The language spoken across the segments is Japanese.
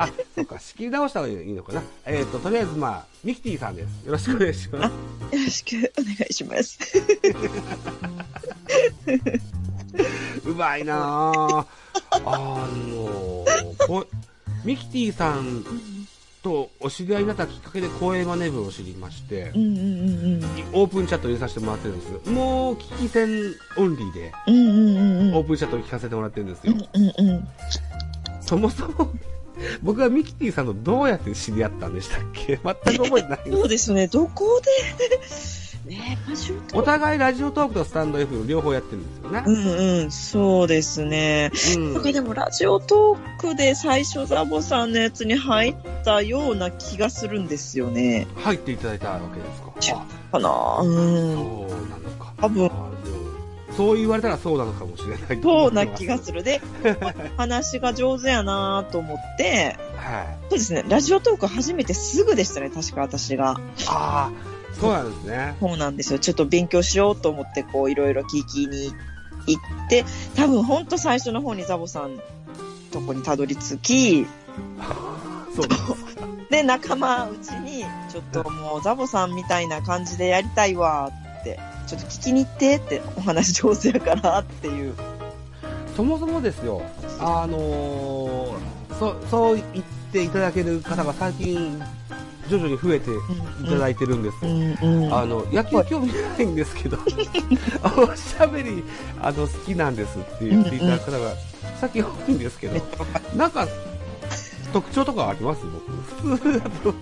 あ、そっか、仕切り直した方がいいのかな。えっ、と、とりあえず、まあ、ミキティさんです。よろしくお願いします。よろしくお願いします。うまいなぁ。あのこミキティさんとお知り合いになったきっかけで公営マネ部を知りましてう、んうんうんオープンチャット入れさせてもらってるんです。もう、聞き戦オンリーで、うん。うんうんうんうん。オープンチャットを聞かせてもらってるんですよ。うんうんうん。そもそも、僕はミキティさんとどうやって知り合ったんでしたっけ？全く覚えてない。そうですね、どこで、ねえ、ラジオトークお互いラジオトークとスタンド F 両方やってるんですよねう。んうん、そうですね。うんなんかでもラジオトークで最初ザボさんのやつに入ったような気がするんですよね。入っていただいたわけですか？あかな？う。そうんなのか。多分そう言われたらそうなのかもしれないそうな気がる。する。で、話が上手やなと思って、はい。そうですね、ラジオトーク初めてすぐでしたね、確か私が。ああ、そうなんですね。そうなんですよ。ちょっと勉強しようと思って、こう、いろいろ聞きに行って、多分ほんと最初の方にザボさんとこにたどり着き、そうです。で、仲間うちに、ちょっともうザボさんみたいな感じでやりたいわって、ちょっと聞きに行ってって、お話上手やからっていう。そもそもですよ、あのーそ、そう言っていただける方が最近、徐々に増えていただいてるんですよ。うん。うん。あの、野球興味ないんですけど、おしゃべり、あの、好きなんですって言っていただく方が、さっき多いんですけどなんか、特徴とかあります？僕。普通だと、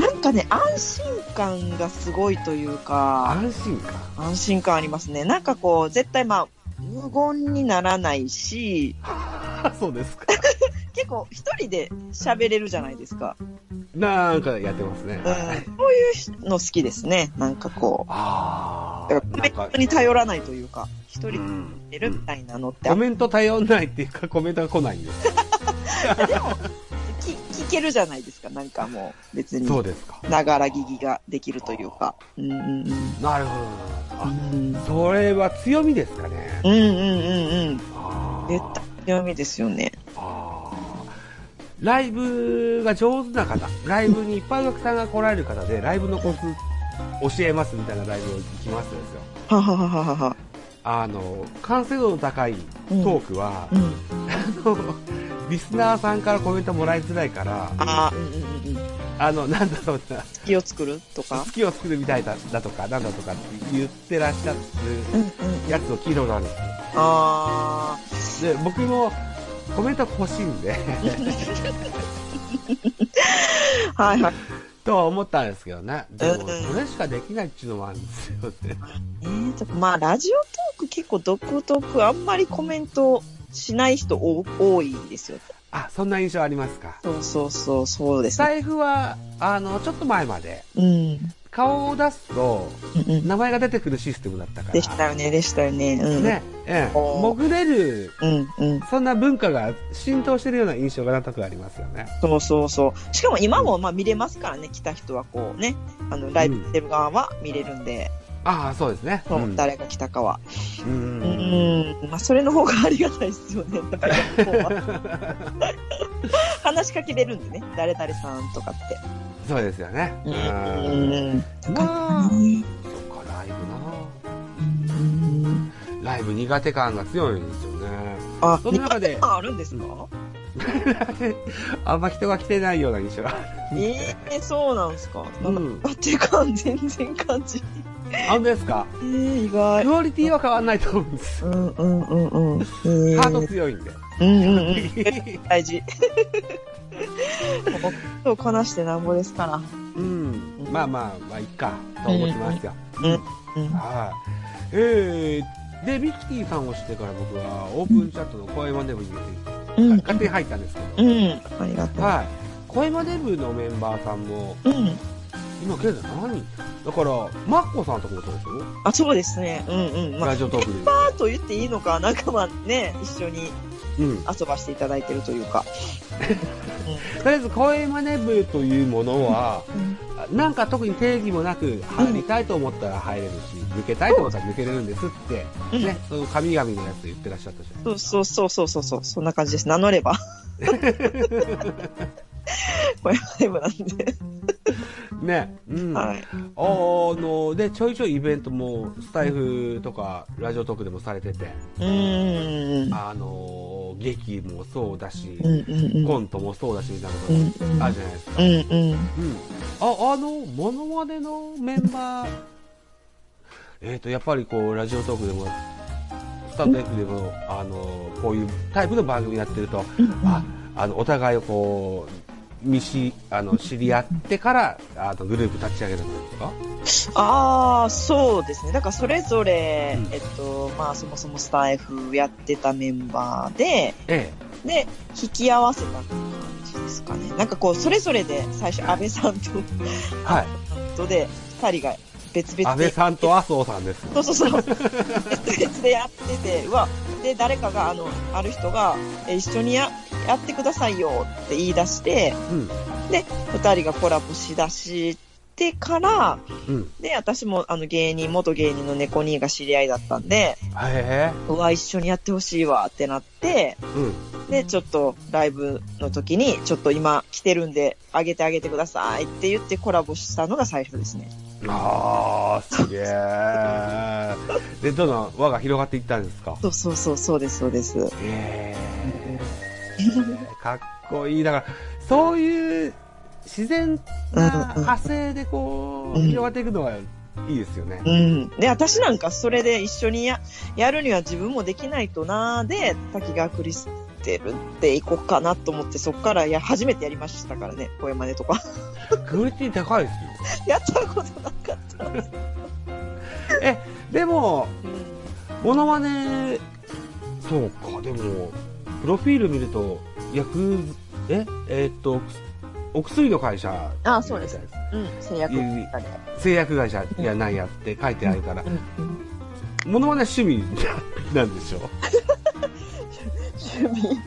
なんかね、安心感がすごいというか、安心感。安心感ありますね。なんかこう、絶対まあ、無言にならないし、そうですか。結構一人で喋れるじゃないですか。なんかやってますね。うん。そういうの好きですね。なんかこう、ああ。だからコメントに頼らないというか、一人でるみたいなのって、コメント頼んないっていうか、コメントが来ないんですよ。き 聞けるじゃないですか。なんかもう、別に、そうですか。ながら聞きができるというか。うんうんうん。なるほど。うあ、んそれは強みですかね。うんうんうんうん。絶対強みですよね。ライブが上手な方、ライブにいっぱいお客さんが来られる方で、ライブのコツ教えますみたいなライブを行きますとですよ。はははははは。あの、完成度の高いトークは、うん。あの、リスナーさんからコメントもらいづらいから、ああ、うんうんうんうん。あの、なんだろうな、気を作るとか？好。きを作るみたいだだとか、なんだとかって言ってらっしゃる。やつを聞いたことあるんですよ。あで、僕もコメント欲しいんで、あ。はいはい。とは思ったんですけどね。でも、うんそれしかできないっていうのもあるんですよね。えーと、まあ、ラジオトーク結構独特、あんまりコメントしない人お多いですよ。あ、そんな印象ありますか？そうそうそう、そうですね。財布は、あの、ちょっと前まで、うん。顔を出すと、うんうん。名前が出てくるシステムだったから。でしたよね、でしたよね。うん。ね、ええ、お潜れる、うんうん。そんな文化が浸透してるような印象がなんとなくありますよね。そうそうそう。しかも今もまあ見れますからね、来た人はこうね、あの、ライブしてる側は見れるんで、ああ、そうですね。そううん誰が来たかは。う。うんん。まあ、それの方がありがたいですよね、話しかけれるんでね、誰々さんとかって。そうですよね。ううんん。まあ、うんそっか、ライブなライブ苦手感が強いんですよね。あ、その中でああるんですか？あんま人が来てないような印象が。ええそうなんですか。うんっていう感全然感じ。本当ですか？えー、意外。クオリティは変わんないと思うんですよ。うんうんうんうん。えーハート強いんで。うんうんうん。大事。もうこなしてなんぼですから。うん。まあまあ、まあ、いっか、と思ってますよ。うんうん。はい。えー、で、ミキティさんをしてから僕は、オープンチャットの声真似部にうん。勝手に入ったんですけど、うん。ありがとう。はい。声真似部のメンバーさんも、うん。今現在何人？だから、マッコさんとこもそうでしょ？あ、そうですね。うんうん。まあ、ラジオトークで。パーと言っていいのか、なんかまあね、一緒にうん。遊ばせていただいてるというか。とりあえず、声真似部というものは、うん。なんか特に定義もなく、入りたいと思ったら入れるし、抜けたいと思ったら抜けれるんですって、うんね、その神々のやつ言ってらっしゃったじゃん。そうそうそうそうそうそう、そんな感じです。名乗れば。小山ネブなんで。ね。うん。はい。あの、で、ちょいちょいイベントも、スタイフとか、ラジオトークでもされてて、うーん。あの、劇もそうだし、うんうんうん。コントもそうだし、みたいなことあるじゃないですか。うんうん。うん。あ、あの、モノマネのメンバー、えっ、と、やっぱりこう、ラジオトークでも、スタンド F でも、あの、こういうタイプの番組やってると、あ、あの、お互いをこう、見し、あの、知り合ってから、あの、グループ立ち上げるんですかああ、そうですね。だからそれぞれ、うんえっと、まあそもそもスタイフやってたメンバーで、えで、引き合わせた感じですかね。なんかこう、それぞれで最初安倍さんと、え。はい。とで、二人が別々で。安倍さんと麻生さんです。そうそうそう。別々でやってて、うわ、で、誰かが、あの、ある人が、え一緒にや、やってくださいよって言い出して、うん。で、二人がコラボしだしてから、うん。で、私もあの芸人、元芸人の猫兄が知り合いだったんで。うわ、一緒にやってほしいわってなって、うん。で、ちょっとライブの時に、ちょっと今来てるんで、あげてあげてくださいって言ってコラボしたのが最初ですね。あー、すげえ。で、どんどん輪が広がっていったんですか？そうそうそう、そうです、そうです。へえ。かっこいい。だから、そういう自然な派生でこう、うん広がっていくのはいいですよね。うん。で、私なんかそれで一緒にや、やるには自分もできないとなーで、滝川クリステルっていこうかなと思って、そっからや、初めてやりましたからね、声真似とか。クオリティ高いですよ。やったことなかったです。え、でも、うんモノマネ、そうか、でも、プロフィール見ると、薬、ええーっと、お薬の会社。あそうですうん、制約だり製薬会社やなんやって書いてあるから、うんうん。モノマネは趣味なんでしょ 趣味。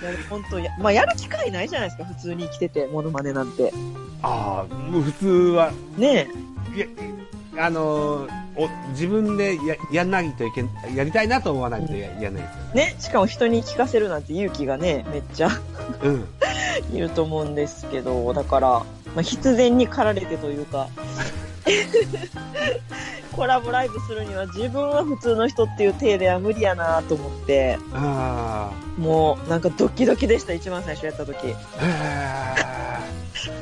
本当や、まあ、やる機会ないじゃないですか、普通に生きてて、モノマネなんて。ああ、もう普通は、ねいや、あのーお、自分でや、やんないといけん、やりたいなと思わないとややんないですよえ。ね。しかも人に聞かせるなんて勇気がね、めっちゃうん。いると思うんですけど、だから、まあ、必然に駆られてというか、コラボライブするには自分は普通の人っていう体では無理やなと思って、あもうなんかドキドキでした、一番最初やった時。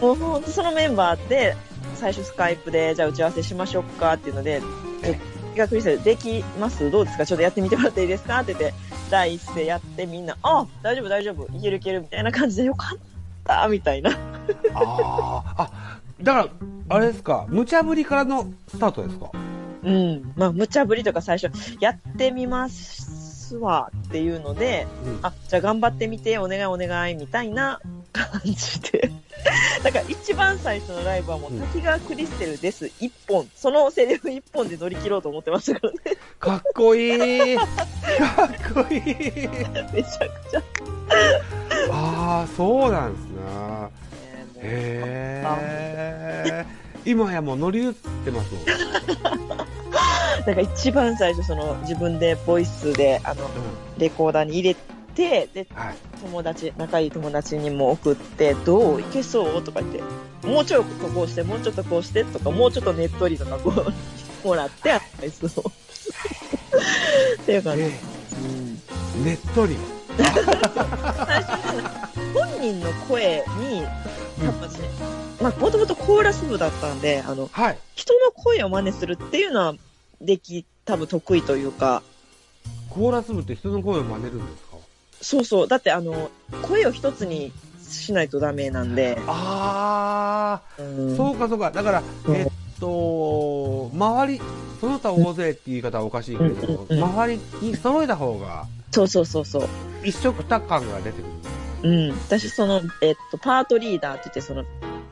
もうほんとそのメンバーで、最初スカイプで、じゃあ打ち合わせしましょうかっていうので、え。がクリスタルできます？どうですか？ちょっとやってみてもらっていいですか？って言って、第一声やってみんな、あ大丈夫大丈夫、いけるいけるみたいな感じでよかったみたいな。あ、あ、だから、あれですか、無茶ぶりからのスタートですか？うん。まあ、無茶ぶりとか最初、やってみますわっていうので、うんあ、じゃあ頑張ってみて、お願いお願いみたいな感じで。だから一番最初のライブはもう、うん滝川クリステルです、一本。そのセリフ一本で乗り切ろうと思ってましたからね。かっこいい かっこいいめちゃくちゃ。ああ、そうなんですね。ねへえ。今やもう乗り移ってますもん。なんか一番最初、その自分でボイスで、あの、うレコーダーに入れて、で、ん。はい。友達、仲いい友達にも送って、どういけそう？とか言って、もうちょっとこうして、もうちょっとこうしてとか、もうちょっとねっとりとかこう、もらって、アドバイスを。っていう感じ。えうんねっとり。最初ね、本人の声に、やっぱね、まあ、もともとコーラス部だったんで、あの、はい。人の声を真似するっていうのは、でき、多分得意というか、コーラス部って人の声を真似るんですか？そうそう、だってあの、声を一つにしないとダメなんで、あうん。あ、そうかそうか。だから、うん。えっと、周り、その他大勢って言い方はおかしいけれども、うんうんうん周りに揃えた方が、そうそうそうそう。一色多感が出てくる。うん。私、その、えっと、パートリーダーって言って、その、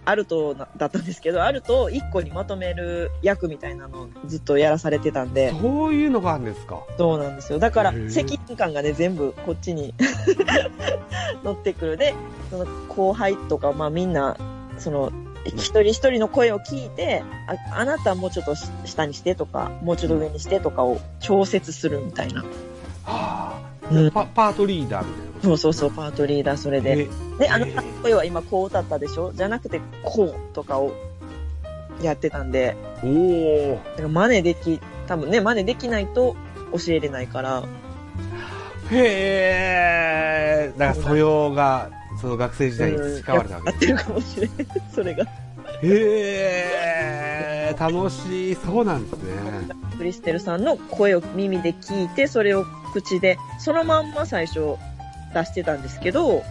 アルトなだったんですけど、アルトを一個にまとめる役みたいなのをずっとやらされてたんで、そういうのがあるんですか？そうなんですよ。だから責任感がね、全部こっちに 乗ってくる。で、その後輩とか、まあみんな、その、一人一人の声を聞いて、ああなたもうちょっとし下にしてとか、もうちょっと上にしてとかを調節するみたいな。はあ、うんパパートリーダーみたいなこと？そうそうそう、パートリーダーそれで。えで、あのえー声は今こう歌ったでしょ？じゃなくて、こうとかをやってたんで、おお。だから真似でき、多分ね、真似できないと教えれないから、へえ。だから素養が、その学生時代に培われたわけやってるかもしれん。それが。へえ。楽しい。そうなんですね。クリステルさんの声を耳で聞いて、それを口で、そのまんま最初出してたんですけど、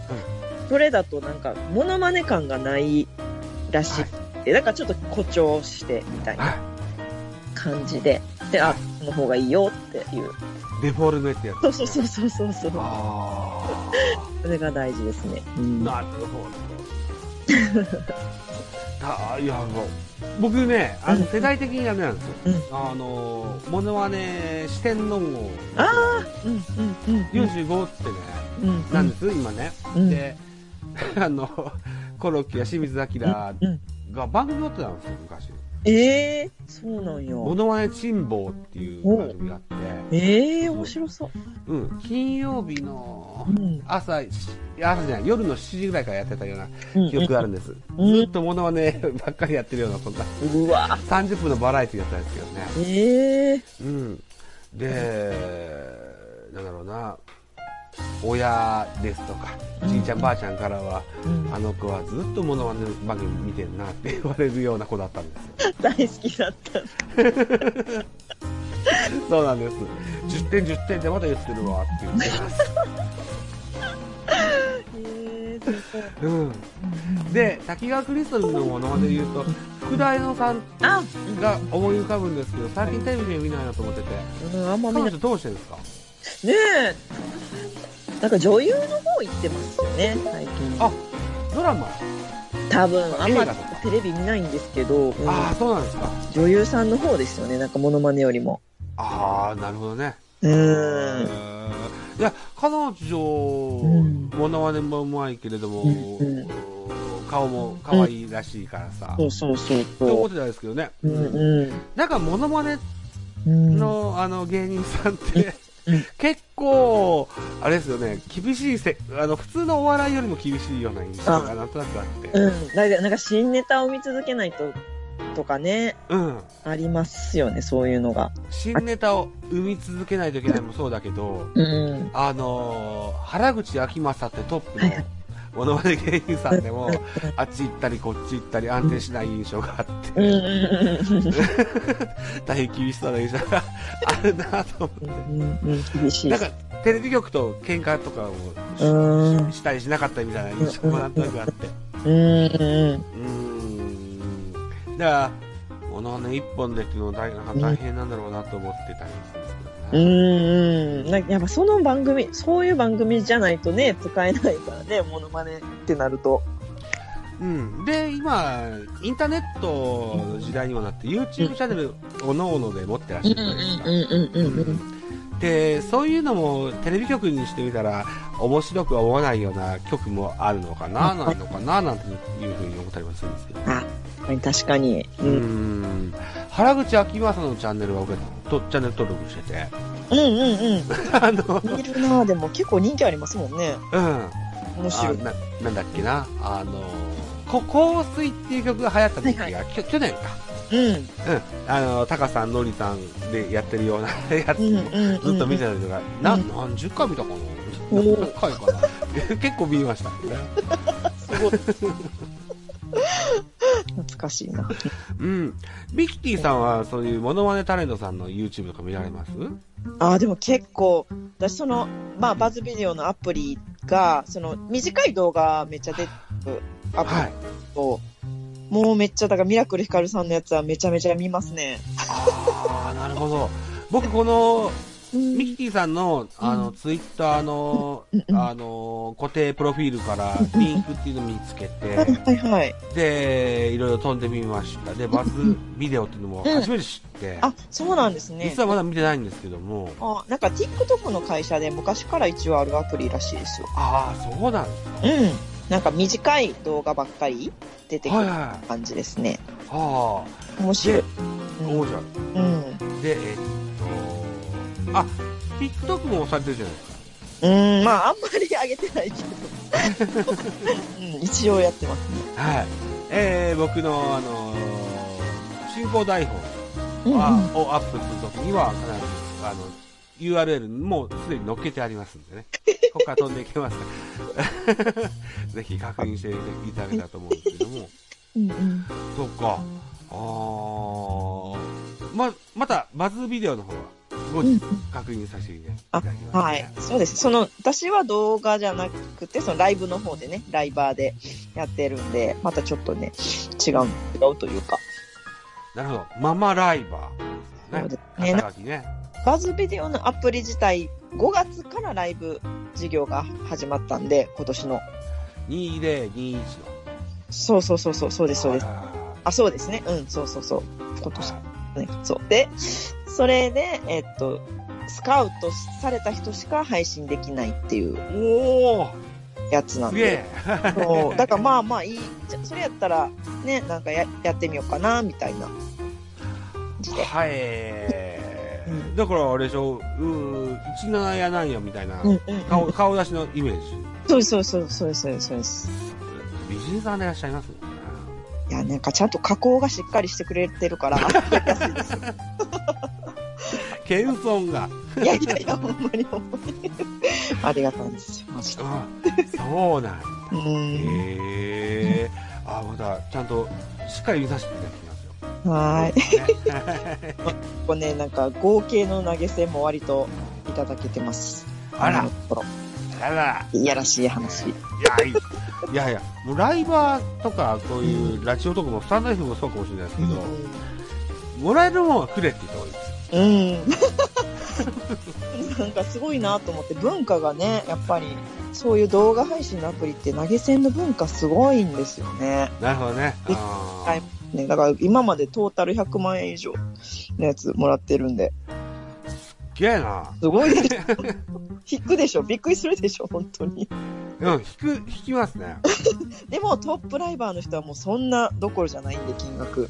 それだとなんか、モノマネ感がないらしくて、だからちょっと誇張してみたいなは感じで、で、あ、この方がいいよっていう。い。デフォルメってやつ。そうそうそうそうそうそう。あそれが大事ですね。うあ。ん。なるほど。あいや、僕ね、あの、世代的にダメなんですよ。うんあの、モノマネ四天王号。あうんうんうん。45ってね、うん。なんです、今ね。うんで、あの、コロッケや清水明うん。が番組持ってたんですよ、昔。ええそうなんよ。モノマネ珍宝っていう番組があって、ええ面白そう。うん、金曜日のうん。朝、じゃない、夜の7時ぐらいからやってたようなうん記憶があるんです。うんずっとモノマネばっかりやってるような、そんなうわ30分のバラエティやったんですけどね。ええうん。で、なんだろうな、親ですとか、じいちゃんばあちゃんからは、うんあの子はずっとモノマネ番組見てるなって言われるような子だったんですよ。大好きだった。そうなんです。10点10点ってまだ言ってるわって言ってます。うん。で、滝川クリストルのものまねで言うと、福田のさんあが思い浮かぶんですけど、最近テレビで見ないなと思ってて、うん、あんま見ない。彼女どうしてですか？ねえ。なんか女優の方行ってますよね、最近。あドラマ、多分、あんまテレビ見ないんですけど、うんああ、そうなんですか。女優さんの方ですよね、なんかモノマネよりも。ああ、なるほどね。うーん。いや、彼女、んモノマネもうまいけれども、うんうん顔も可愛いらしいからさ、そうそうそうそと思ってたんですけどね。う。うんうん。なんかモノマネうんの、あの芸人さんって、うん結構、あれですよね、厳しいせ、あの、普通のお笑いよりも厳しいような印象がなんとなくあって。うん。だなんか新ネタを見続けないと、とかね、うん。ありますよね、そういうのが。新ネタを生み続けないといけないもそうだけど、うん。あのー原口あきまさってトップのはいはいモノマネ芸人さんでも、あっち行ったりこっち行ったり安定しない印象があって、大変厳しそうな印象があるなと思って。なん。か、テレビ局と喧嘩とかをししたりしなかったみたいな印象もなん。となくあって。うん。だから、モノマネ一本でっていうのも大変なん。だろうなと思ってたん。ですけう。んうん。なんかやっぱその番組、そういう番組じゃないとね、使えないからね、モノマネってなると。うん。で、今、インターネットの時代にもなって YouTube チャンネルおのおので持ってらっしゃるじゃないですか。うんうんうんで、そういうのもテレビ局にしてみたら面白くは思わないような曲もあるのかな、ないのかな、なんていうふうに思ったりもするんですけど。あ、確かに。う。うんん。原口あきまさのチャンネルは僕とチャンネル登録してて。うんうん あの、うん。見るなぁ、でも結構人気ありますもんね。うん。面白い。あな、なんだっけな、あの、こ香水っていう曲が流行った時が、はいきょ去年か。うん。うん。あの、タカさん、ノリさんでやってるようなやつうんもうんうん。ずっと見てたりとか、な、うん何十回見たかな何回かな 結構見ましたね。すごい。懐かしいな。うん。ビキティさんはそういうモノマネタレントさんの YouTube とか見られます？ああ、でも結構、私その、まあ、バズビデオのアプリが、その、短い動画めっちゃ出てるアプリはい。と、もうめっちゃ、だからミラクルヒカルさんのやつはめちゃめちゃ見ますね。ああ、なるほど。僕、この、うんミキティさんの、あの、うんツイッターのあの、固定プロフィールからリンクっていうのを見つけて、はいはいはい。で、いろいろ飛んでみました。で、バズビデオっていうのも初めて知って、あ、そうなんですね実。はまだ見てないんですけども、あ、なんか TikTok の会社で昔から一応あるアプリらしいですよ。ああ、そうなんですうん。なんか短い動画ばっかり出てくる。感じですね。は面白い。であ、おじゃうん。で、えっと、あ、TikTok もされてるじゃないですか。うん、まあ、あんまり上げてないけど。うん、一応やってますね。はい。えー、僕の、あのー進行台本うん、は、うん。をアップするときには、必ず、あの、URL もすでに載っけてありますんでね。ここから飛んでいけますから。ぜひ確認していただけたらと思うんですけども。うん、うん。そうか。あー。ま、また、バズビデオの方は、後日確認させていただきます、ねはい。そうです。その、私は動画じゃなくて、そのライブの方でね、ライバーでやってるんで、またちょっとね、違う、違うというか。なるほど。ママライバー。ねそうで。すねね。バズビデオのアプリ自体、5月からライブ事業が始まったんで、今年の。2021の。そうそうそうそう、そうです、そうです。ああ、そうですね。うん、そうそうそう。今ー年ね。そう。で、それで、えっと、スカウトされた人しか配信できないっていうおーやつなんで。え。そう。だからまあまあいい。じゃそれやったら、ね、なんかややってみようかな、みたいな。はい。んだからあれでしょ、うー、17やなんやみたいな、うんうん、顔、顔出しのイメージ。そうそうそうそうです、そうです。美人さんでいらっしゃいます？いや、なんかちゃんと加工がしっかりしてくれてるから、いです。謙遜が。いやいやいや、ほんまにほんまに。ありがたいですよ、マジで。あそうなんだ。うん。へえ。あ、また、ちゃんと、しっかり見させていただきますよ。はーい。ね ここね、なんか合計の投げ銭も割といただけてます。あらあら。いやらしい話。いや、いいいやいや、もうライバーとか、こういうラジオとかも、スタンド F もそうかもしれないですけど、もらえるもんはくれって言った方がいい。うん。なんかすごいなと思って、文化がね、やっぱり、そういう動画配信のアプリって投げ銭の文化すごいんですよね。なるほどね。はいね、だから今までトータル100万円以上のやつもらってるんで、すっげえな。すごいでしょ。引くでしょびっくりするでしょ本当に。うん、引く、引きますね。でもトップライバーの人はもうそんなどころじゃないんで、金額。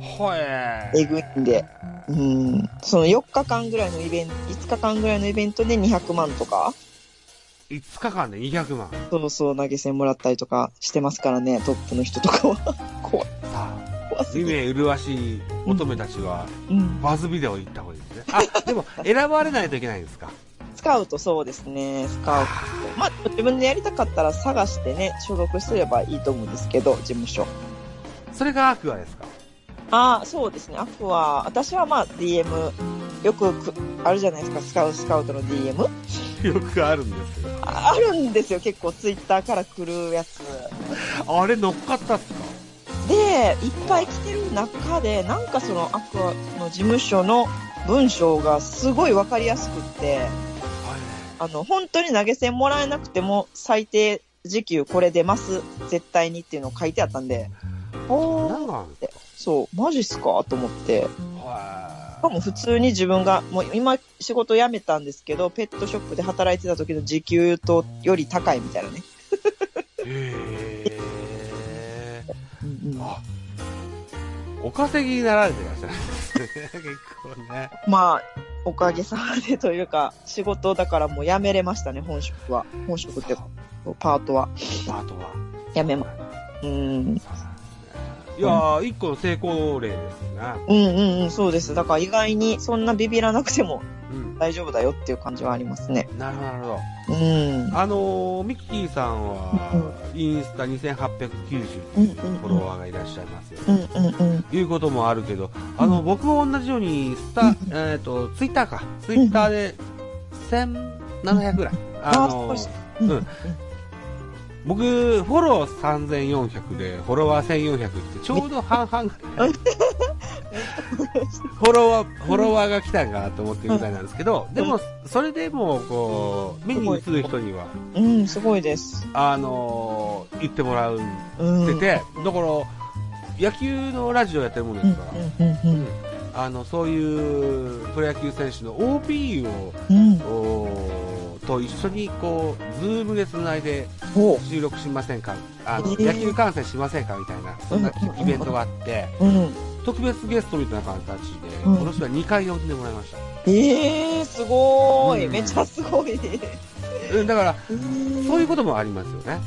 ほええぐいんで。うん。その4日間ぐらいのイベント、5日間ぐらいのイベントで200万とか、5日間で200万。そうそう投げ銭もらったりとかしてますからね、トップの人とかは。怖い。夢麗しい乙女たちは、うん。バズビデオ行った方がいいですね。あ、でも、選ばれないといけないんですか？スカウトそうですね、スカウト。まあ、自分でやりたかったら探してね、所属すればいいと思うんですけど、事務所。それがアクアですか？ああ、そうですね。アクは、私はまあ DM、よくくあるじゃないですか、スカウスカウトの DM。よくあるんですよ。ああるんですよ、結構ツイッターから来るやつ。あれ乗っかったっすか？で、いっぱい来てる中で、なんかそのアクアの事務所の文章がすごいわかりやすくって、あの、本当に投げ銭もらえなくても、最低時給これ出ます、絶対にっていうのを書いてあったんで、お何ーなんそう、マジっすか？と思って。しかも普通に自分が、もう今仕事辞めたんですけど、ペットショップで働いてた時の時給とより高いみたいなね。い。へえ。うんうんあ、お稼ぎになられてらっしゃるんですね。結構ね。まあ、おかげさまでというか、仕事だからもう辞めれましたね、本職は。本職ってパートは。パートは。辞めま。うん。いやー、一個の成功例ですよね。うんうんうん、そうです。だから意外にそんなビビらなくてもうん。大丈夫だよっていう感じはありますね。なるほど、なるほど。うん。あのー、ミッキーさんは、インスタ2890うんうんフォロワーがいらっしゃいますよ、うんうんうん。いうこともあるけど、あの、僕も同じように、スタ、えっ、と、ツイッターか。ツイッターで、1700ぐらい。あのー、うんうん僕、フォロー3400で、フォロワー1400って、ちょうど半々ぐらい。フォロワー、フォロワーが来たんかなと思ってるみたいなんですけど、でも、それでも、こう、目に映る人には、うん、すごいです。あのー言ってもらううん。ってて、だから、野球のラジオやってるもんでうんすから、うんうんあの、そういうプロ野球選手の OB を、と一緒にこう、ズームで繋いでお収録しませんか？あの、えー。野球観戦しませんか？みたいな、そん。なうんうんうんイベントがあって、うん。特別ゲストみたいな形で、うん。今年は2回呼んでもらいました。ええー、すごーい。うん。めっちゃすごい。うん、だから、うんそういうこともありますよね。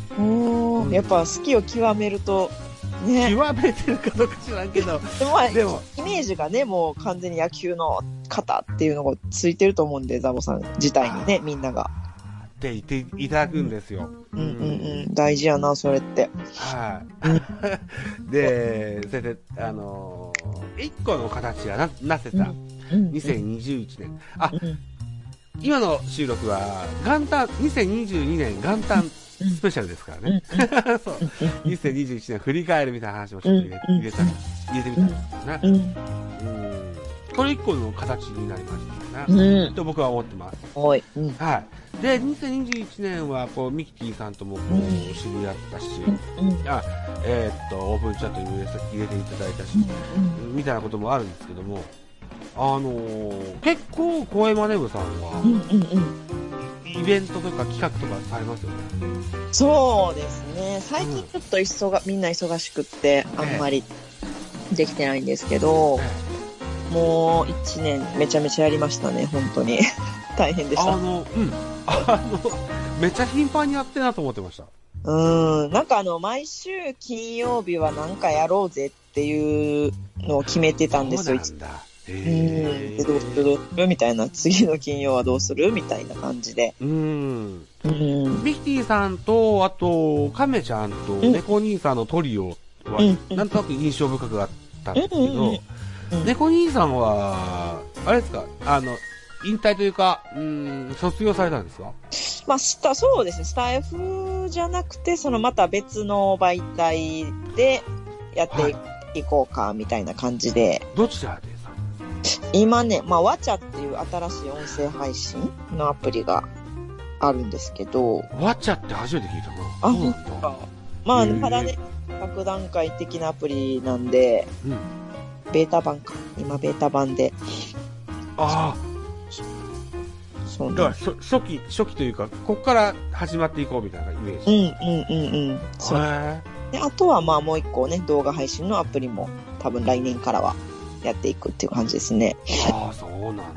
やっぱ好きを極めると、ね。極めてるかどうか知らんけど、で もまあ、でも、イメージがね、もう完全に野球の方っていうのがついてると思うんで、ザボさん自体にね、みんなが。って言っていただくんですよ。うんうんうん。大事やな、それって。はい。で、それで、あのー一個の形がな、なせた、うん。2021年。あ、うん今の収録は、元旦、2022年元旦スペシャルですからね。そう。2021年振り返るみたいな話もちょっと入れうん入れたら、入れてみたんですよね。うん。うん。これ一個の形になりましたね。うん。と僕は思ってます。おい。うん。はい。で、2021年は、こう、ミキティさんともこう、うん知り合ったし、うん。あ、えーっと、オープンチャットにも入れて入れていただいたし、みたいなこともあるんですけども、あのー結構、声マネブさんうん。は。イベントとか企画とかされますよね。そうですね。最近ちょっと忙が、みんな忙しくって、あんまりできてないんですけど、もう一年めちゃめちゃやりましたね、本当に。大変でした。あの、うん。あの、めっちゃ頻繁にやってるなと思ってました。うん。なんかあの、毎週金曜日はなんかやろうぜっていうのを決めてたんですよ。そうなんだ。うん。へで、どうするどうする？みたいな。次の金曜はどうする？みたいな感じで。うん。うん。ミキティさんと、あと、カメちゃんと、ん猫兄さんのトリオは、うんなんとなく印象深くあったんですけど、猫兄さんは、あれですか、あの、引退というか、うん、卒業されたんですか？まあ、スタ、そうですね。スタイフじゃなくて、そのまた別の媒体でやっていこうか、みたいな感じで。どちらでさ今ね、まあ、ワチャっていう新しい音声配信のアプリがあるんですけど、ワッチャって初めて聞いたな。あそうなんだ。まあ、まだね、各段階的なアプリなんで、うん。ベータ版か。今、ベータ版で。ああ、そうねだから初初期、初期というか、こっから始まっていこうみたいなイメージ。うん、うん、うん、うん。そう。へで、あとはまあもう一個ね、動画配信のアプリも多分来年からはやっていくっていう感じですね。ーああ、そうなんだ。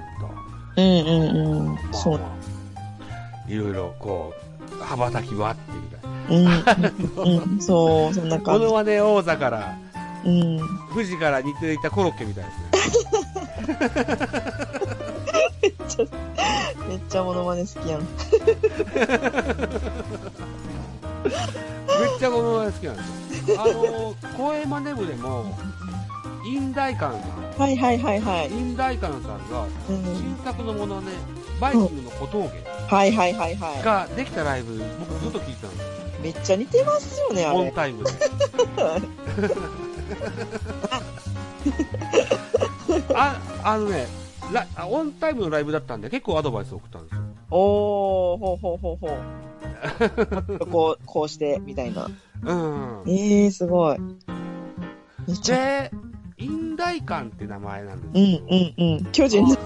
うんうんうん。まあそう。まあ、いろいろこう、羽ばたきはあっていな。うん、うん、そう、そんなこ感じ。のまね王座から、うん。富士から似ていたコロッケみたいですね。めっちゃモノマネ好きやん。めっちゃこのまね好きなんですよ。あの、声真似部でも、インダイカンさん、はいはいはいはいイ。ンダイカンさんが、うん、新作のものね、バイキングの小峠はいはいはいはができたライブ、僕ずっと聞いてたんです。めっちゃ似てますよね、あオンれ。タイムで。あ、あのね、ラあオンタイムのライブだったんで結構アドバイス送ったんですよ。おー、ほうほうほうほう。こう、こうして、みたいな。うん。ええー、すごい。めっちゃ、で、インダイカンって名前なんですうんうんうん。巨人の、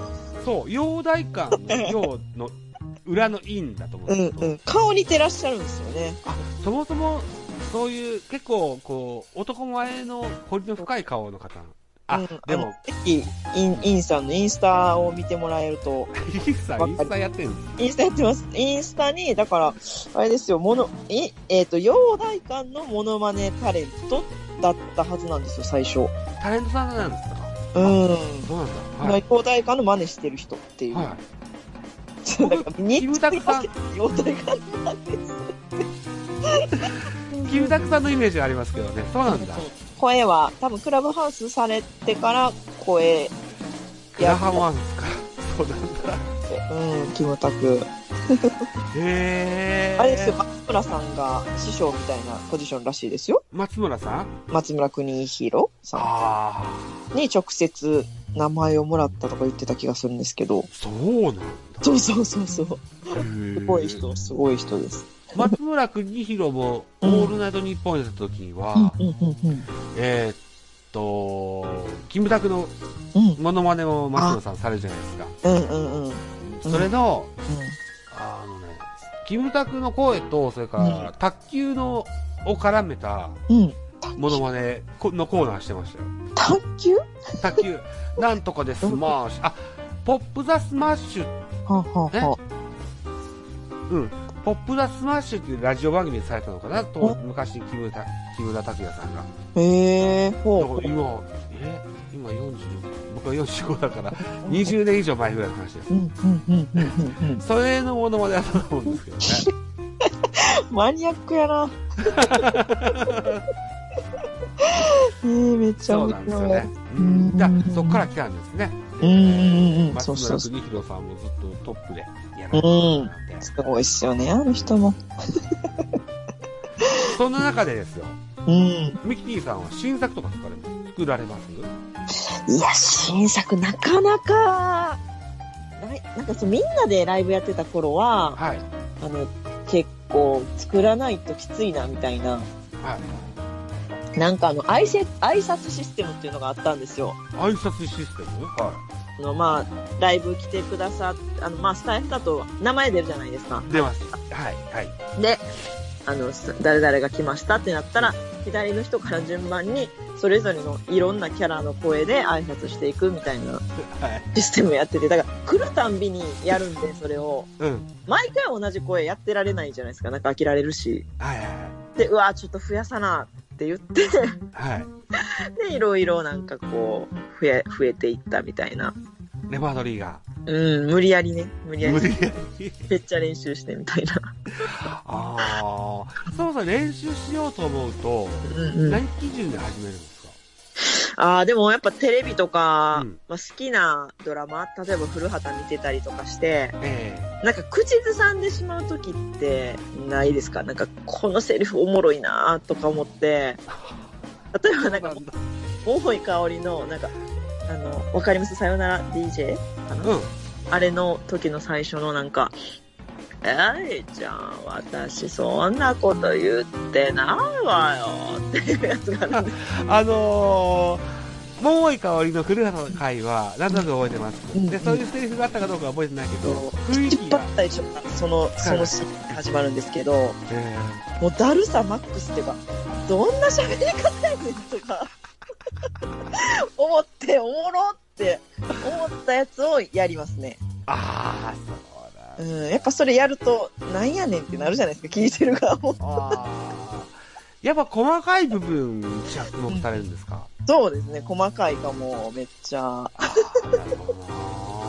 そう、陽大館の陽の裏の陰だと思ううんんですけど、うん。顔似てらっしゃるんですよね。そもそも、そういう結構、こう、男前の彫りの深い顔の方。あ、うん、でもぜひ、イン、インさんのインスタを見てもらえると、インスタ、インスタやってるんですインスタやってます。インスタに、だから、あれですよ、もの、え、えっ、と、陽大館のモノマネタレントだったはずなんですよ、最初。タレントさんなんですか？うん。そうなんだ。はい。陽大館の真似してる人っていう。はそうだから、キムタクさん、陽大館の真似すい。キムタクさんのイメージがありますけどね。そうなんだ。声は、多分クラブハウスされてから声、クラハマンスか。そうなんだ。うん、キムタク。へー。あれですよ、松村さんが師匠みたいなポジションらしいですよ。松村さん？松村邦弘さあんに直接名前をもらったとか言ってた気がするんですけど。あ、そうなんだ。そうそうそうそう。すすごい人、すごい人です。松村邦弘も、オうんールナイトニッポンに出た時には、えーっと、キムタクのうん。モノマネを松村さんされるじゃないですか。うんうんうんうん。それの、あのね、キムタクの声と、それから、卓球の、を絡めた、うん。うん。モノマネこのコーナーしてましたよ。卓球？卓球、なんとかでスマッシュ、あ、ポップザスマッシュ、はあ、はあはうん。ポップダスマッシュっていうラジオ番組でされたのかなと、昔、木村た木村拓哉さんが。へえ、だほう。今、え？今40、僕は45だから、20年以上前ぐらいの話です。うん、うん、うん、うん、うん。それのものまでだと思うんですけどね。マニアックやな。えー、めっちゃそう面なんですよね。ううんん。じゃあ、そこから来たんですね。うん、うん、うん、うん。松。村邦弘さんもずっとトップでやられてるなんて。すごいっすよね、あの人も。そんな中でですよ、うん。ミキティさんは新作とか作られます？作られます？いや、新作なかなか、なんかそう、みんなでライブやってた頃は、はい。あの、結構作らないときついな、みたいな。はい。なんかあの、挨拶、挨拶システムっていうのがあったんですよ。挨拶システム？はあの、まあ、ライブ来てくださっあの、まあ、スタイフだと名前出るじゃないですか。い。出ます。はい。はい。で、あの、す誰々が来ましたってなったら、左の人から順番に、それぞれのいろんなキャラの声で挨拶していくみたいなはい。システムやってて、だから来るたんびにやるんで、それを。うん。毎回同じ声やってられないじゃないですか。なんか飽きられるし。はいはいで、うわちょっと増やさなって言って、はい。はい。で、いろいろなんかこう、増え、増えていったみたいな。レパートリーが。うん、無理やりね。無理やり。無理やり。めっちゃ練習してみたいな。ああ。そうそう、練習しようと思うと、うんうん。何基準で始めるんですか ああ、でもやっぱテレビとか、うん。まあ、好きなドラマ、例えば古畑見てたりとかして、えなんか口ずさんでしまう時ってないですか？なんかこのセリフおもろいなとか思って、例えばえなんか、桃井香りの、なんか、あの、わかります？さよなら DJ? かな、うん。あれの時の最初のなんか、えいちゃん、私そんなこと言ってないわよっていうやつがあ あのー、桃井香りの古畑の会は、なんとなく覚えてます。うんで、そういうセリフがあったかどうかは覚えてないけど、雰囲引っ気が。張っ、たりしょその、そのシーンが始まるんですけど、えもうだるさマックスっていうか、どんな喋り方やねんとか、思って、おもろって思ったやつをやりますね。ー、ああ、そうん、やっぱそれやると、なんやねんってなるじゃないですか、聞いてる側も。やっぱ細かい部分に着目されるんですか、そうですね、細かいかも、めっちゃ。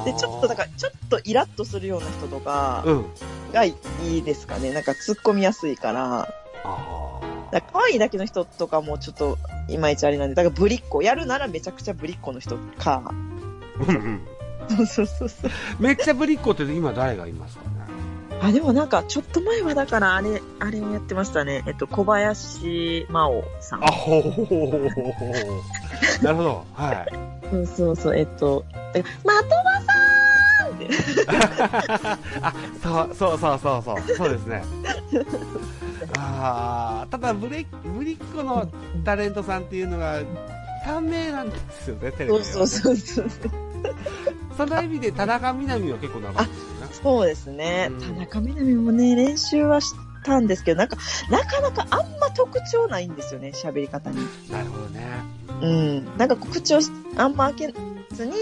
で、ちょっとだから、ちょっとイラッとするような人とかうん。がいいですかね。なんか突っ込みやすいから。あだ可愛いだけの人とかもちょっと、いまいちあれなんで、だからぶりっ子、やるならめちゃくちゃぶりっ子の人か。あ。うんうん。そうそうそうそう。めっちゃぶりっ子って今誰がいますかね？あ、でもなんか、ちょっと前はだから、あれ、あれをやってましたね。えっと、小林真央さん。あほほほほほなるほど。はい。そうそうそう、えっと、的場さんって。あ、そう、そうそうそうそう。そうですね。ああ、ただブレ、ぶりっ子のタレントさんっていうのが、短命なんですよね、テレビ。そうそうそうそう。その意味で田中みな実は結構長いですよね。そうですねうん。田中みな実もね、練習はしたんですけど、なんか、なかなかあんま特徴ないんですよね、喋り方に。なるほどね。うん。なんか口をあんま開けずに、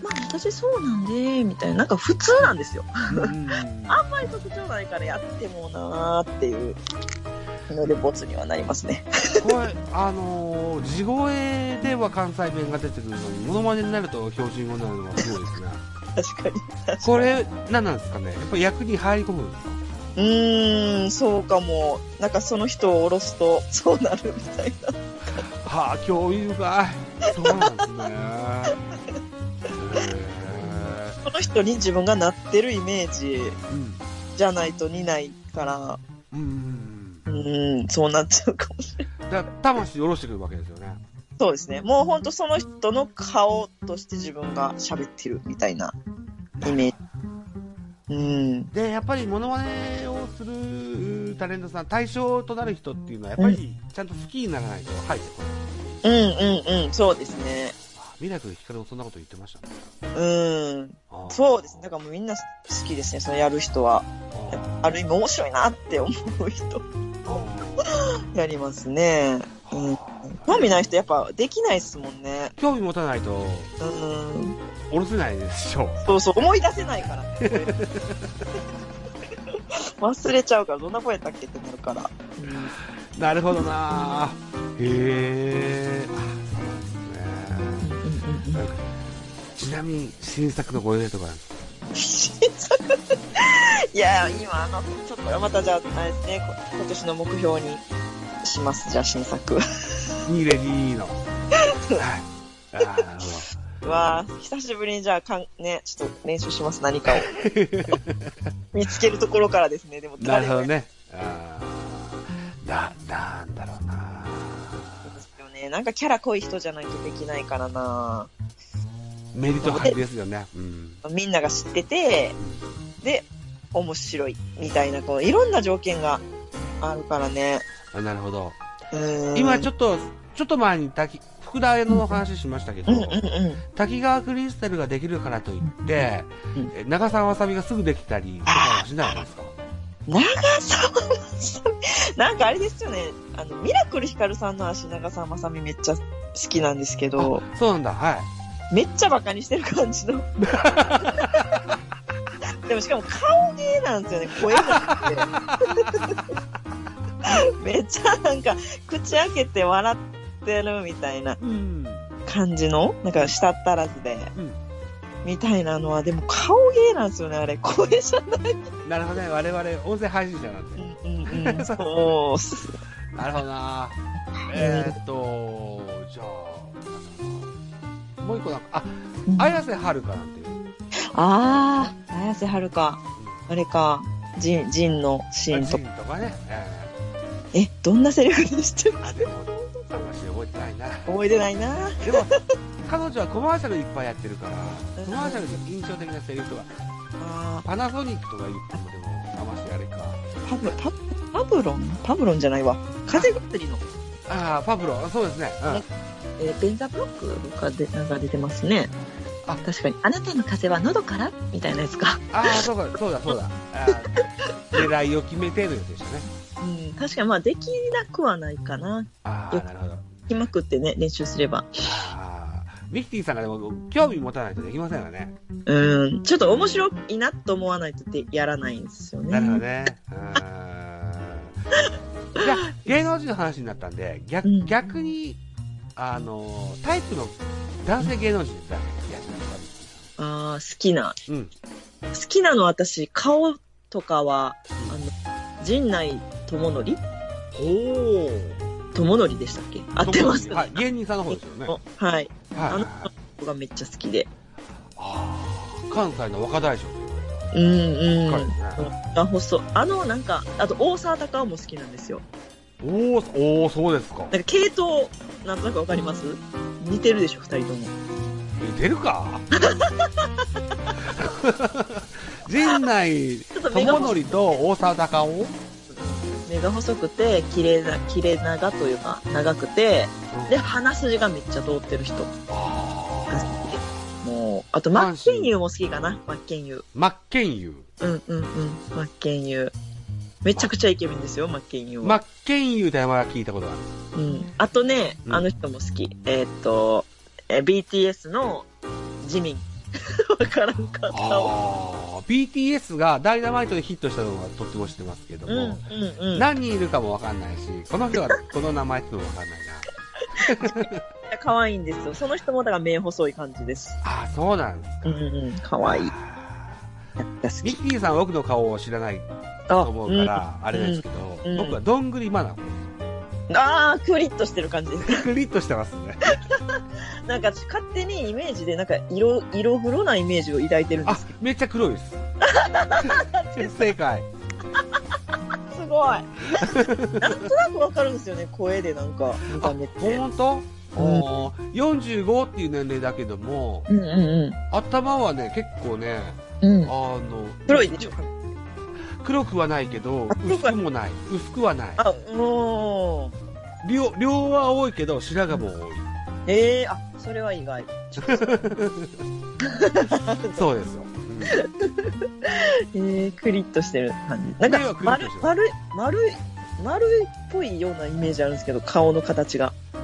まあ私そうなんで、みたいな、なんか普通なんですよ。うん。あんまり特徴ないからやってもなーっていうので、ボツにはなりますね。これ、あのー、地声では関西弁が出てくるのに、モノマネになると標準語になるのはすごいですね。確かに。確かにこれ、何なんですかね？やっぱり役に入り込むんですか？うーん、そうかも。なんかその人を下ろすと、そうなるみたいな。はあ、興味深い。そうなんですね。へそ の人に自分がなってるイメージーじゃないと似ないから、うん。ううん。そうなっちゃうかもしれない。だ魂下ろしてくるわけですよね。そうですね。もうほんとその人の顔として自分が喋ってるみたいなイメージ。うん。で、やっぱりモノマネをするタレントさん、対象となる人っていうのは、やっぱりちゃんと好きにならないと入ってこない。うんうんうん、そうですね。あミラクルヒカルもそんなこと言ってましたね。うん。そうですね。だからもうみんな好きですね、そのやる人は。あある意味面白いなって思う人、ー やりますね。うん。興味ない人やっぱできないっすもんね。興味持たないと、うん。下ろせないでしょ。そうそう、思い出せないから。忘れちゃうから、どんな声やったっけってなるから。うんなるほどなへえ。あ、そうなんですね。ちなみに、新作のご予定とかあるんですか？いや、今、あの、ちょっと、またじゃあ、あれですね、こ今年の目標にします。じゃあ、新作。ニーレディーの。はい。あーなるほど。うわあ久しぶりにじゃあ、かん、ね、ちょっと練習します、何かを。見つけるところからですね、でも、なるほどね。ね。あーな、なんだろうなですよね。なんかキャラ濃い人じゃないとできないからなメリット発ですよね。うん。みんなが知ってて、で、面白い、みたいな、こう、いろんな条件があるからね。あなるほど。うん。今ちょっと、ちょっと前に滝、福田屋の話しましたけど、うんうんうん。滝川クリスタルができるからといって、うんえ長澤まさみがすぐできたりとかはしないですか？長澤まさみ、なんかあれですよね。あの、ミラクルヒカルさんの足長澤まさみめっちゃ好きなんですけど、あそうなんだ、はい。めっちゃバカにしてる感じの。でもしかも顔芸なんですよね、声がめっちゃなんか、口開けて笑ってるみたいなうん。感じの、なんか舌足らずで、うんみたいなのは、でも顔芸なんですよね、あれ。声じゃない。なるほどね、我々音声配信者なんで。うんうんうん。そう。なるほどなえー、っと、じゃあ、もう一個なんか、あ、綾瀬はるかなんていう。ああ、綾瀬はるか。あれか。ジン、ジンのシーンとジンとかね。ええ、どんなセリフでしてるー、あ、でも、あんまし覚えてないな。覚えてないなでも、彼女はコマーシャルいっぱいやってるから、コマーシャルで印象的なセリフとか、あパナソニックとか言ってもでも、あましあれか。ーパブ、パブ、パブロン？パブロンじゃないわ。風祭りの、ああ、パブロ、そうですね。うん。えーベンザブロックがで、なんか出てますね。あ確かに。あなたの風は喉から？みたいなやつか。ああ、そうか、そうだ、そうだ。狙いを決めてるやつでしたね。うん。確かにまあ、できなくはないかな。ああ、なるほど。きまくってね、練習すれば。ああ、ミキティさんがでも興味持たないとできませんよね。うん。ちょっと面白いなと思わないとでやらないんですよね。なるほどね。うーんじゃあ、芸能人の話になったんで、逆うん逆に、あの、タイプの男性芸能人って誰いらっしゃいますかああ、好きな。うん。好きなの私、顔とかは、あの、陣内智則？お智則でしたっけ？合ってます？はい、芸人さんの方ですよね。おはい。はい。あの子がめっちゃ好きで。あー関西の若大将とうんうん。ね。あ、細あの、なんか、あと、大沢たかおも好きなんですよ。おー、おー、そうですか。なんか、系統、なんとなくわかります？似てるでしょ、二人とも。え出るか？陣内智則と大沢たかお？目が細くて、綺麗な、綺麗長というか、長くて、で、鼻筋がめっちゃ通ってる人があ好きで。もう、あと、マッケンユーも好きかな、マッケンユー真剣佑。ー。うんうんうん、マッケンユー。めちゃくちゃイケメンですよ、マッケンユーは。真剣佑って名前は聞いたことがある。うん。あとね、うんあの人も好き。えーっと、えー BTS のジミン。わからんかったわ。BTS がダイナマイトでヒットしたのはとっても知ってますけどうんも、うんうん。何人いるかもわかんないし、この人が この名前ってのもわかんないな。可愛いんですよ。その人もだから目細い感じです。ああ、そうなんですか。うんうん。可愛い。あが好ーミき。ッキーさんは僕の顔を知らないと思うから、あれですけど、うん僕はどんぐりマナうんああ、クリッとしてる感じです。クリッとしてますね。なんか私勝手にイメージで、なんか色、色黒なイメージを抱いてるんであすけ、めっちゃ黒いです。正解。ど、すごい。なんとなくわかるんですよね、声でなんか、見た目って。ほんと？おー45っていう年齢だけども、うんうん頭はね、結構ね。あの、黒いでしょ黒くはないけど薄くもない。薄くはない。あ、もう。量、量は多いけど、白髪も多い。ええあ、それは意外。そうですよ。ええクリッとしてる感じ。なんか、丸丸い、丸い、丸いっぽいようなイメージあるんですけど、顔の形が。う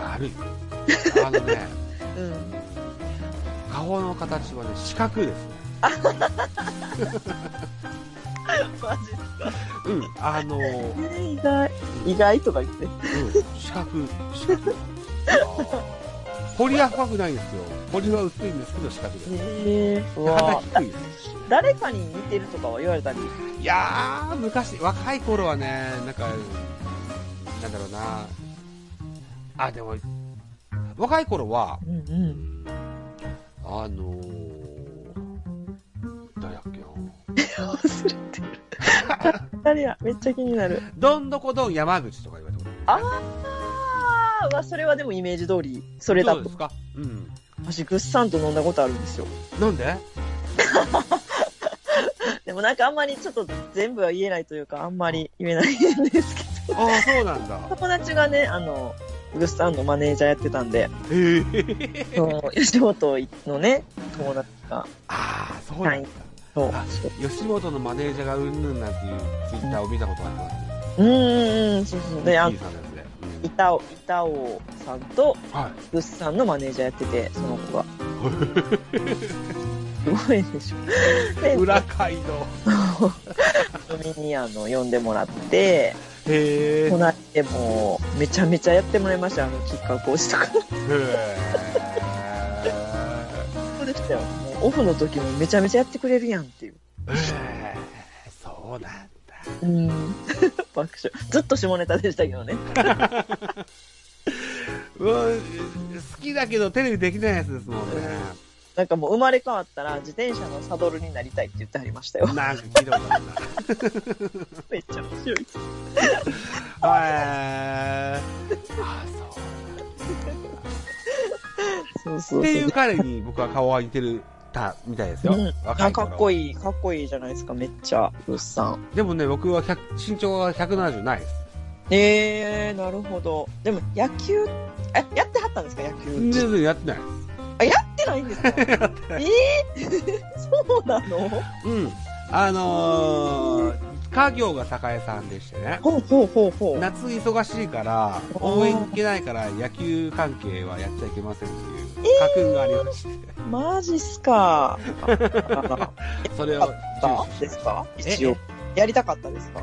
ん、丸い。あのね、うん。顔の形はね、四角いですね。マジですか？うん、あのー、えー意外。意外とか言って。うん、四角、四角。彫りは深くないんですよ。彫りは薄いんですけど四角です。えー、う肩わ低いです。誰かに似てるとかは言われたり。いやー、昔、若い頃はね、なんか、なんだろうな。あ、でも、若い頃は、うんうん。あのー、誰だっけな。忘れてる。誰や、めっちゃ気になる。どんどこどん山口とか言われてああー、わそれはでもイメージ通り。それだとどうで。すか？うん。私、グッサンと飲んだことあるんですよ。なんで？でもなんかあんまりちょっと全部は言えないというか、あんまり言えないんですけああ、そうなんだ。ど、友達がね、あの、グッサンのマネージャーやってたんで、へえ。その吉本のね、友達が、ああ、そうなんだ。そう。あ吉本のマネージャーがうんぬんなんていうツイッターを見たことあります？うんうんうん、そうそう。で、あの。板尾、板尾さんとうんはい。グッサンのマネージャーやってて、その子が。すごいでしょ。で、裏街道。飲みにあの、呼んでもらって、へえ。隣でもう、めちゃめちゃやってもらいました、あの、キッカー講師とか。へえ。そうでしたよ。もうオフの時もめちゃめちゃやってくれるやんっていう。へえ。そうなんだ。うん。爆笑。ずっと下ネタでしたけどね。うわ好きだけどテレビできないやつですもんね。なんかもう生まれ変わったら自転車のサドルになりたいって言ってはりましたよ。なんか聞いたことあるな。めっちゃ面白い。へえ。あ、そう。そうそうそう。っていう彼に僕は顔は似てるたみたいですよ。うん、若いかっこいい、かっこいいじゃないですか、めっちゃ、グッさん。でもね、僕は100身長は170ないです。えー、なるほど。でも、野球、え、やってはったんですか、野球。全然やってないであ、やってないんですか？えー、そうなの？うん。あのー、家業が酒屋さんでしてね。ほうほうほうほう。夏忙しいから、応援行けないから野球関係はやっちゃいけませんっていう家訓がありまして、マジっすか。あ それをですか？え一応。やりたかったですか？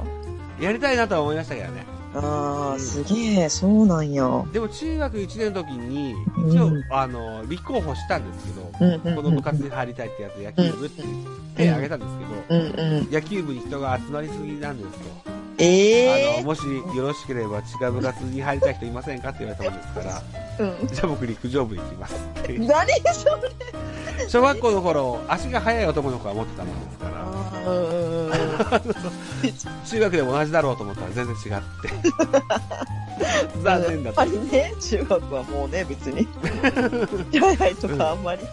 やりたいなとは思いましたけどね。あー、うんすげえ、そうなんや。でも中学1年の時に、一応、うんあの、立候補したんですけど、うんうんうんこの部活に入りたいってやつ、野球部って言ってあげたんですけど、うんうん。野球部に人が集まりすぎなんですと。ええあの、もしよろしければ違う部活に入りたい人いませんかって言われたもんですから、ー。じゃあ僕陸上部行きますってうん。何それ？小学校の頃、足が速い男の子は持ってたもんですから。中学でも同じだろうと思ったら全然違って。残念だったやっぱ。りね、中学はもうね、別に。早いとかあんまり。う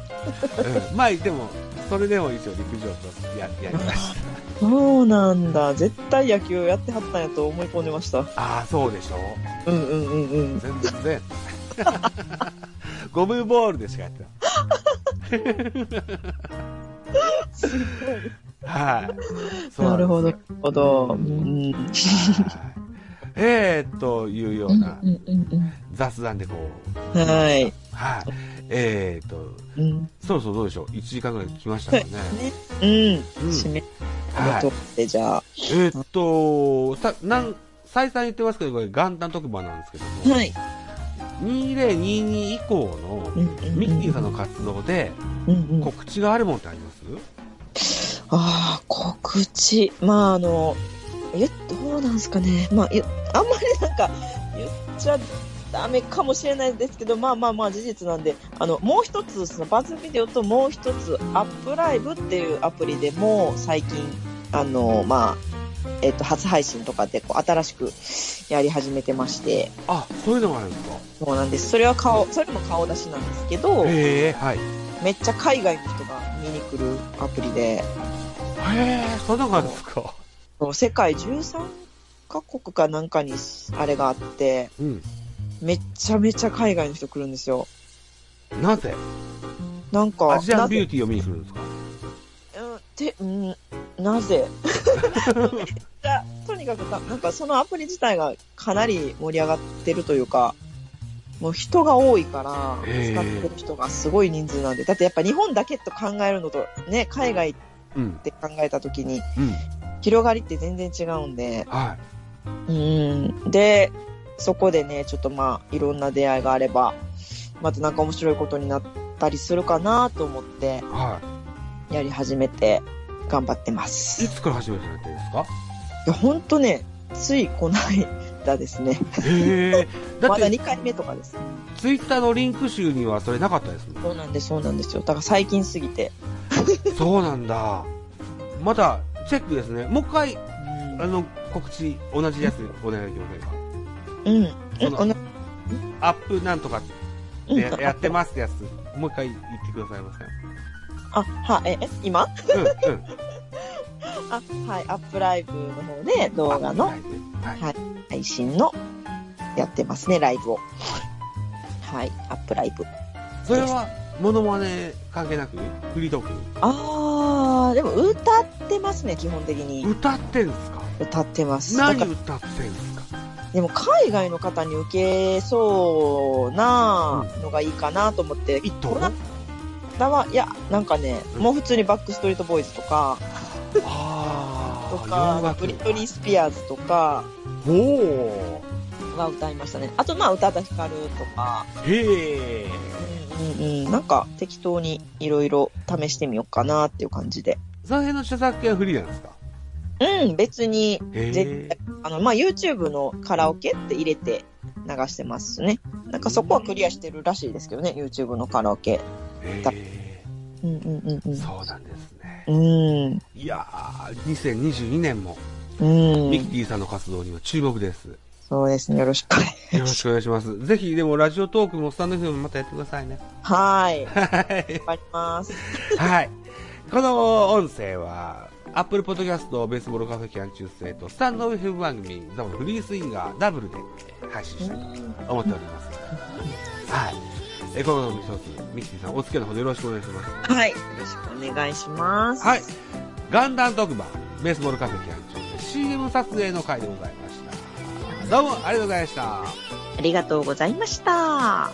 んまあ、でも、それでも一応陸上部ややりました。そうなんだ。絶対野球やってはったんやと思い込んでました。ああ、そうでしょうんうんうんうん。全然。ゴムボールでしかやってない。はい。そうなるほど、なるほど。えー、というような雑談でこうん。はい。う、はい。えーと、うん。そろそろどうでしょう ?1 時間ぐらい来ましたかね。ね。うん。うん締めはいじゃあ。えーっと、さ、なん、再三言ってますけど、これ元旦特番なんですけども、はい。2022以降のミッキーさんの活動で。告知があるもんってあります？ああ、告知。まあ、あの、え、どうなんすかね。まあ、いあんまりなんか、言っちゃダメかもしれないですけど、まあまあまあ事実なんで、あの、もう一つ、そのバズビデオともう一つ、アップライブっていうアプリでも最近、あの、まあ、えっと、初配信とかでこう新しくやり始めてまして、あ、そういうのがあるんですか？そうなんです。それは顔、それも顔出しなんですけど、へえ、はい。へめっちゃ海外の人が見に来るアプリで、え、そんなのがあるんですか。世界13カ国かなんかにあれがあって、うん。めっちゃめちゃ海外の人来るんですよ。なぜ？なんか、アジアンビューティーを見に来るんですか？うんて、うん、なぜ？とにかくな、なんかそのアプリ自体がかなり盛り上がってるというか、もう人が多いから、使ってる人がすごい人数なんで、だってやっぱ日本だけと考えるのと、ね、海外っうん。て考えたときに、うん。広がりって全然違うんで、はうん。で、そこでね、ちょっとまあ、いろんな出会いがあれば、またなんか面白いことになったりするかなと思ってい。、はやり始めて、頑張ってまい。いす。つから初めてやってるんですか？いや、ほんとね、ついこないだですね。へえ。だ まだって、2回目とかです。ツイッターのリンク集にはそれなかったですもん。そうなんです、そうなんですよ。だから最近すぎて。そうなんだ。また、チェックですね。もう一回、あの、告知、同じやつお願いできませんか？うん。うん。そのこのアップなんとかうんでやってますってやつ、もう一回言ってくださいません。あ、は、え、え今？うん、うん。あ、はい、アップライブの方で動画のはい。はいはい配信のやってますね、ライブを。はい、アップライブ。それは、モノマネ関係なくフリートーク？あー、でも歌ってますね、基本的に。歌ってんすか？歌ってます。何歌ってんすか？でも海外の方に受けそうなのがいいかなと思って、一頭この間は、いや、なんかね、うん。もう普通にバックストリートボーイズとか、あとか、楽。ブリトニー・スピアーズとかおおが歌いましたね。あと、まあ、宇多田ヒカルとか、へえ。うんうんうん、なんか適当にいろいろ試してみようかなっていう感じで。その辺の著作権はフリーなんですか？うん、別に、へ絶え。あの、まあ、YouTube のカラオケって入れて流してますね。なんかそこはクリアしてるらしいですけどね、YouTube のカラオケ。へえ。うんうんうんうん。そうなんですね。うん。いやー、2022年も、うん。ミキティさんの活動には注目です。そうですね。よろしくお願いします。よろしくお願いします。ぜひ、でも、ラジオトークもスタンド FM もまたやってくださいね。はい。はい。頑張ります。はい。この音声は、アップルポッドキャスト、ベースボールカフェキャン中世と、スタンド FM 番組、ザボフリースインガー、ダブルで配信したいと思っております。はい。え、この一つ、ミキティさん、お付き合いのほどよろしくお願いします。はい。よろしくお願いします。はい。ガンダン特番、ベースボールカフェキャン中世、CM 撮影の回でございました。どうもありがとうございました。ありがとうございました。